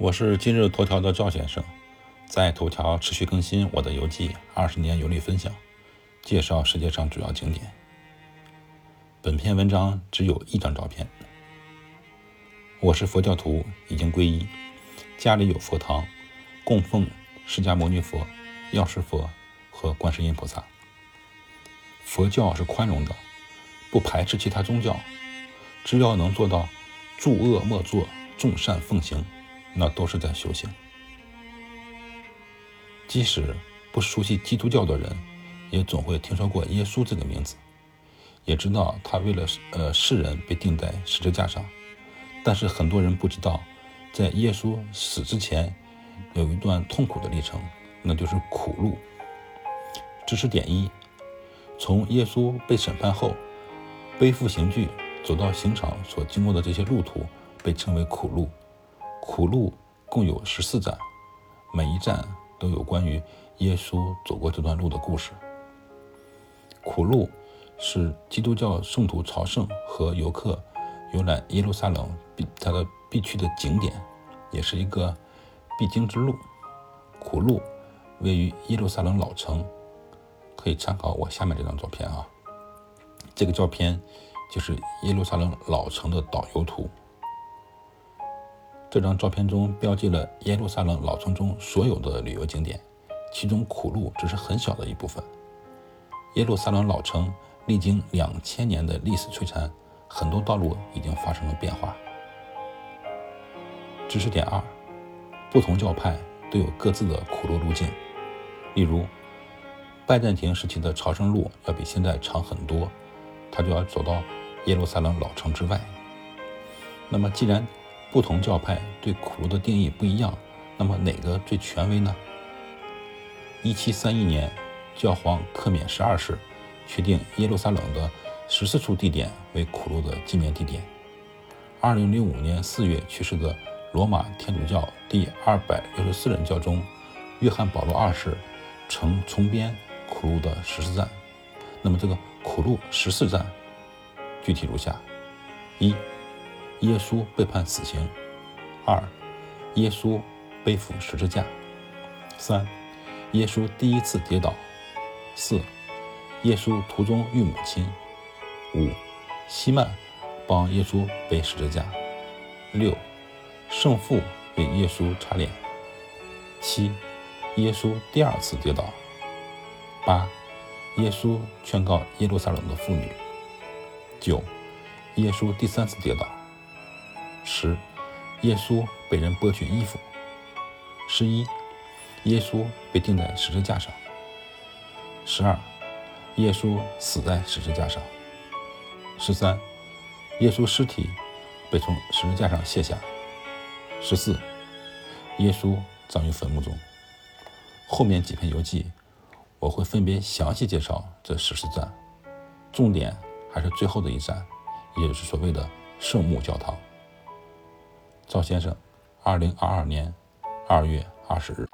我是今日头条的赵先生，在头条持续更新我的游记，二十年游历分享，介绍世界上主要景点。本篇文章只有一张照片。我是佛教徒，已经皈依，家里有佛堂，供奉释迦牟尼佛、药师佛和观世音菩萨。佛教是宽容的，不排斥其他宗教，只要能做到诸恶莫作，众善奉行。那都是在修行。即使不熟悉基督教的人，也总会听说过耶稣这个名字，也知道他为了呃世人被钉在十字架上。但是很多人不知道，在耶稣死之前，有一段痛苦的历程，那就是苦路。知识点一：从耶稣被审判后，背负刑具走到刑场所经过的这些路途，被称为苦路。苦路共有十四站，每一站都有关于耶稣走过这段路的故事。苦路是基督教圣徒朝圣和游客游览耶路撒冷必它的必去的景点，也是一个必经之路。苦路位于耶路撒冷老城，可以参考我下面这张照片啊。这个照片就是耶路撒冷老城的导游图。这张照片中标记了耶路撒冷老城中所有的旅游景点，其中苦路只是很小的一部分。耶路撒冷老城历经两千年的历史摧残，很多道路已经发生了变化。知识点二：不同教派都有各自的苦路路径。例如，拜占庭时期的朝圣路要比现在长很多，他就要走到耶路撒冷老城之外。那么，既然不同教派对苦路的定义不一样，那么哪个最权威呢？一七三一年，教皇克免十二世确定耶路撒冷的十四处地点为苦路的纪念地点。二零零五年四月去世的罗马天主教第二百六十四任教宗约翰保罗二世曾重编苦路的十四站。那么这个苦路十四站具体如下：一。耶稣被判死刑。二，耶稣背负十字架。三，耶稣第一次跌倒。四，耶稣途中遇母亲。五，西曼帮耶稣背十字架。六，圣父为耶稣擦脸。七，耶稣第二次跌倒。八，耶稣劝告耶路撒冷的妇女。九，耶稣第三次跌倒。十，耶稣被人剥去衣服。十一，耶稣被钉在十字架上。十二，耶稣死在十字架上。十三，耶稣尸体被从十字架上卸下。十四，耶稣葬于坟墓中。后面几篇游记，我会分别详细介绍这十四站，重点还是最后的一站，也就是所谓的圣墓教堂。赵先生，二零二二年二月二十日。